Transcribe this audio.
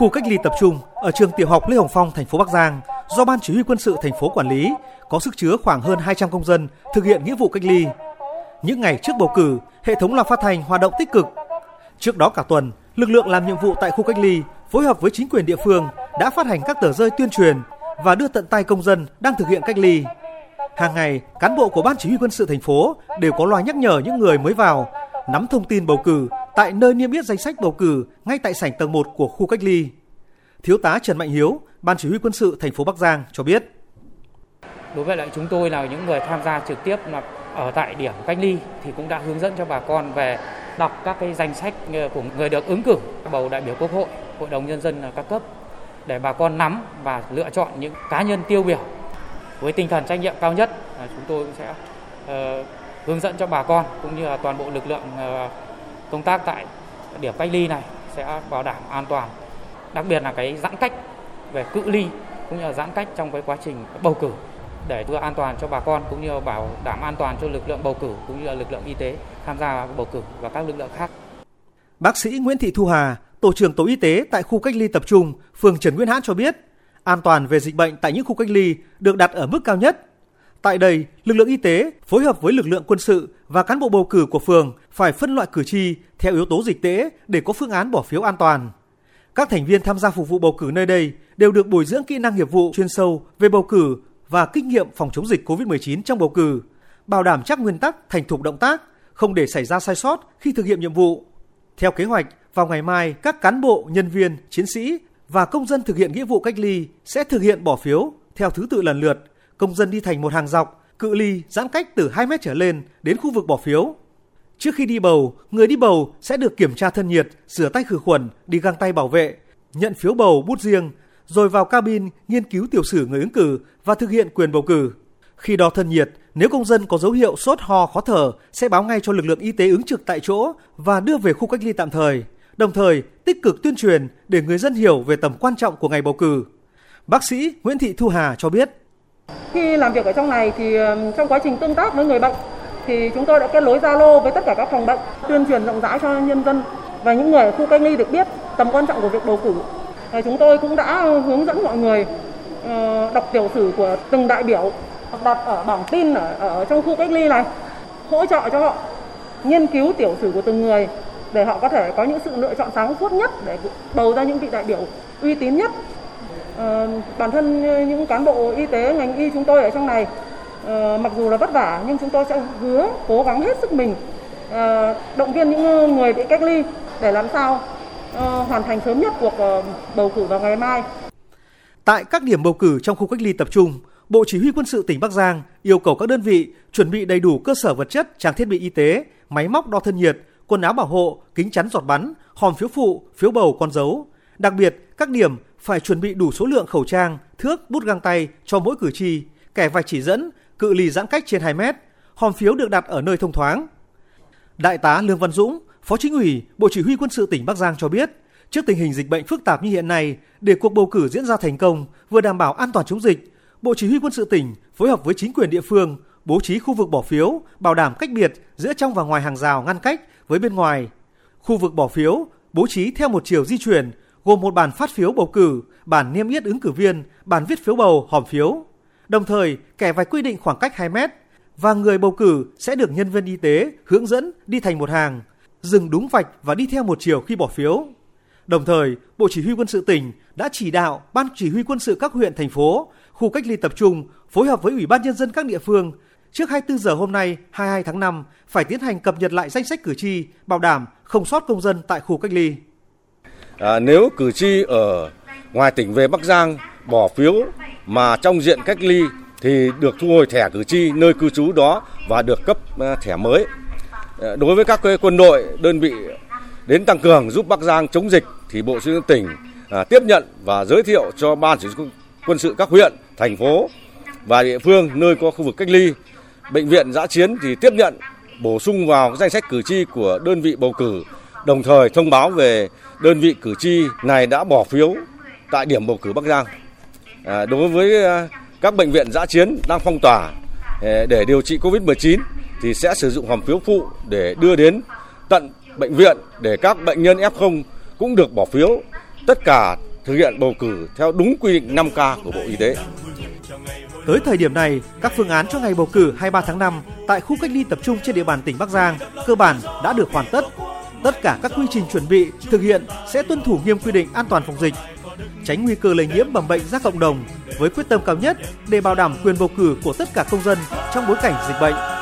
khu cách ly tập trung ở trường tiểu học Lê Hồng Phong, thành phố Bắc Giang do Ban Chỉ huy quân sự thành phố quản lý, có sức chứa khoảng hơn 200 công dân thực hiện nghĩa vụ cách ly. Những ngày trước bầu cử, hệ thống loa phát thanh hoạt động tích cực. Trước đó cả tuần, lực lượng làm nhiệm vụ tại khu cách ly phối hợp với chính quyền địa phương đã phát hành các tờ rơi tuyên truyền và đưa tận tay công dân đang thực hiện cách ly. Hàng ngày, cán bộ của Ban Chỉ huy quân sự thành phố đều có loa nhắc nhở những người mới vào nắm thông tin bầu cử tại nơi niêm yết danh sách bầu cử ngay tại sảnh tầng 1 của khu cách ly. Thiếu tá Trần Mạnh Hiếu, Ban Chỉ huy quân sự thành phố Bắc Giang cho biết. Đối với lại chúng tôi là những người tham gia trực tiếp là ở tại điểm cách ly thì cũng đã hướng dẫn cho bà con về đọc các cái danh sách ờ, của người được ứng cử bầu đại biểu quốc hội, hội đồng nhân dân các cấp để bà con nắm và lựa chọn những cá nhân tiêu biểu với tinh thần trách nhiệm cao nhất ờ, chúng tôi cũng sẽ uh, hướng dẫn cho bà con cũng như là toàn bộ lực lượng uh, công tác tại điểm cách ly này sẽ bảo đảm an toàn đặc biệt là cái giãn cách về cự ly cũng như là giãn cách trong cái quá trình bầu cử để vừa an toàn cho bà con cũng như bảo đảm an toàn cho lực lượng bầu cử cũng như là lực lượng y tế tham gia bầu cử và các lực lượng khác. Bác sĩ Nguyễn Thị Thu Hà, tổ trưởng tổ y tế tại khu cách ly tập trung phường Trần Nguyên Hãn cho biết, an toàn về dịch bệnh tại những khu cách ly được đặt ở mức cao nhất. Tại đây, lực lượng y tế phối hợp với lực lượng quân sự và cán bộ bầu cử của phường phải phân loại cử tri theo yếu tố dịch tễ để có phương án bỏ phiếu an toàn. Các thành viên tham gia phục vụ bầu cử nơi đây đều được bồi dưỡng kỹ năng nghiệp vụ chuyên sâu về bầu cử và kinh nghiệm phòng chống dịch COVID-19 trong bầu cử, bảo đảm chắc nguyên tắc thành thục động tác, không để xảy ra sai sót khi thực hiện nhiệm vụ. Theo kế hoạch, vào ngày mai, các cán bộ, nhân viên, chiến sĩ và công dân thực hiện nghĩa vụ cách ly sẽ thực hiện bỏ phiếu theo thứ tự lần lượt. Công dân đi thành một hàng dọc, cự ly giãn cách từ 2 mét trở lên đến khu vực bỏ phiếu. Trước khi đi bầu, người đi bầu sẽ được kiểm tra thân nhiệt, rửa tay khử khuẩn, đi găng tay bảo vệ, nhận phiếu bầu bút riêng, rồi vào cabin nghiên cứu tiểu sử người ứng cử và thực hiện quyền bầu cử. Khi đo thân nhiệt, nếu công dân có dấu hiệu sốt ho khó thở sẽ báo ngay cho lực lượng y tế ứng trực tại chỗ và đưa về khu cách ly tạm thời, đồng thời tích cực tuyên truyền để người dân hiểu về tầm quan trọng của ngày bầu cử. Bác sĩ Nguyễn Thị Thu Hà cho biết. Khi làm việc ở trong này thì ờ, trong quá trình tương tác với người bệnh thì chúng tôi đã kết nối Zalo với tất cả các phòng bệnh, tuyên truyền rộng rãi cho nhân dân và những người ở khu cách ly được biết tầm quan trọng của việc bầu cử. Chúng tôi cũng đã hướng dẫn mọi người ờ, đọc tiểu sử của từng đại biểu đặt ở bảng tin ở, ở trong khu cách ly này, hỗ trợ cho họ nghiên cứu tiểu sử của từng người để họ có thể có những sự lựa chọn sáng suốt nhất để bầu ra những vị đại biểu uy tín nhất. À, bản thân ờ, những cán bộ y tế ngành y chúng tôi ở trong này à, mặc dù là vất vả nhưng chúng tôi sẽ hứa cố gắng hết sức mình à, động viên những người bị cách ly để làm sao à, hoàn thành sớm nhất cuộc à, bầu cử vào ngày mai. Tại các điểm bầu cử trong khu cách ly tập trung, Bộ Chỉ huy quân sự tỉnh Bắc Giang yêu cầu các đơn vị chuẩn bị đầy đủ cơ sở vật chất, trang thiết bị y tế, máy móc đo thân nhiệt, quần áo bảo hộ, kính chắn giọt bắn, hòm phiếu phụ, phiếu bầu con dấu. Đặc biệt, các điểm phải chuẩn bị đủ số lượng khẩu trang, thước, bút găng tay cho mỗi cử tri, kẻ vạch chỉ dẫn, cự ly giãn cách trên 2 mét. Hòm phiếu được đặt ở nơi thông thoáng. Đại tá Lương Văn Dũng, Phó Chính ủy, Bộ Chỉ huy quân sự tỉnh Bắc Giang cho biết, trước tình hình dịch bệnh phức tạp như hiện nay, để cuộc bầu cử diễn ra thành công, vừa đảm bảo an toàn chống dịch, Bộ Chỉ huy quân sự tỉnh phối hợp với chính quyền địa phương bố trí khu vực bỏ phiếu, bảo đảm cách biệt giữa trong và ngoài hàng rào ngăn cách với bên ngoài. Khu vực bỏ phiếu bố trí theo một chiều di chuyển, gồm một bản phát phiếu bầu cử, bản niêm yết ứng cử viên, bản viết phiếu bầu, hòm phiếu. Đồng thời, kẻ vạch quy định khoảng cách 2 mét và người bầu cử sẽ được nhân viên y tế hướng dẫn đi thành một hàng, dừng đúng vạch và đi theo một chiều khi bỏ phiếu. Đồng thời, Bộ Chỉ huy quân sự tỉnh đã chỉ đạo Ban Chỉ huy quân sự các huyện, thành phố, khu cách ly tập trung phối hợp với Ủy ban Nhân dân các địa phương trước 24 giờ hôm nay 22 tháng 5 phải tiến hành cập nhật lại danh sách cử tri, bảo đảm không sót công dân tại khu cách ly. À, nếu cử tri ở ngoài tỉnh về Bắc Giang bỏ phiếu mà trong diện cách ly thì được thu hồi thẻ cử tri nơi cư trú đó và được cấp à, thẻ mới. À, đối với các quân đội, đơn vị đến tăng cường giúp Bắc Giang chống dịch thì Bộ Xây dựng tỉnh à, tiếp nhận và giới thiệu cho ban chỉ huy quân sự các huyện, thành phố và địa phương nơi có khu vực cách ly. Bệnh viện giã chiến thì tiếp nhận bổ sung vào danh sách cử tri của đơn vị bầu cử, đồng thời thông báo về đơn vị cử tri này đã bỏ phiếu tại điểm bầu cử Bắc Giang. À, đối với à, các bệnh viện giã chiến đang phong tỏa à, để điều trị COVID-19 thì sẽ sử dụng hòm phiếu phụ để đưa đến tận bệnh viện để các bệnh nhân F0 cũng được bỏ phiếu. Tất cả thực hiện bầu cử theo đúng quy định 5K của Bộ Y tế. Tới thời điểm này, các phương án cho ngày bầu cử 23 tháng 5 tại khu cách ly tập trung trên địa bàn tỉnh Bắc Giang cơ bản đã được hoàn tất. Tất cả các quy trình chuẩn bị, thực hiện sẽ tuân thủ nghiêm quy định an toàn phòng dịch, tránh nguy cơ lây nhiễm mầm bệnh ra cộng đồng với quyết tâm cao nhất để bảo đảm quyền bầu cử của tất cả công dân trong bối cảnh dịch bệnh.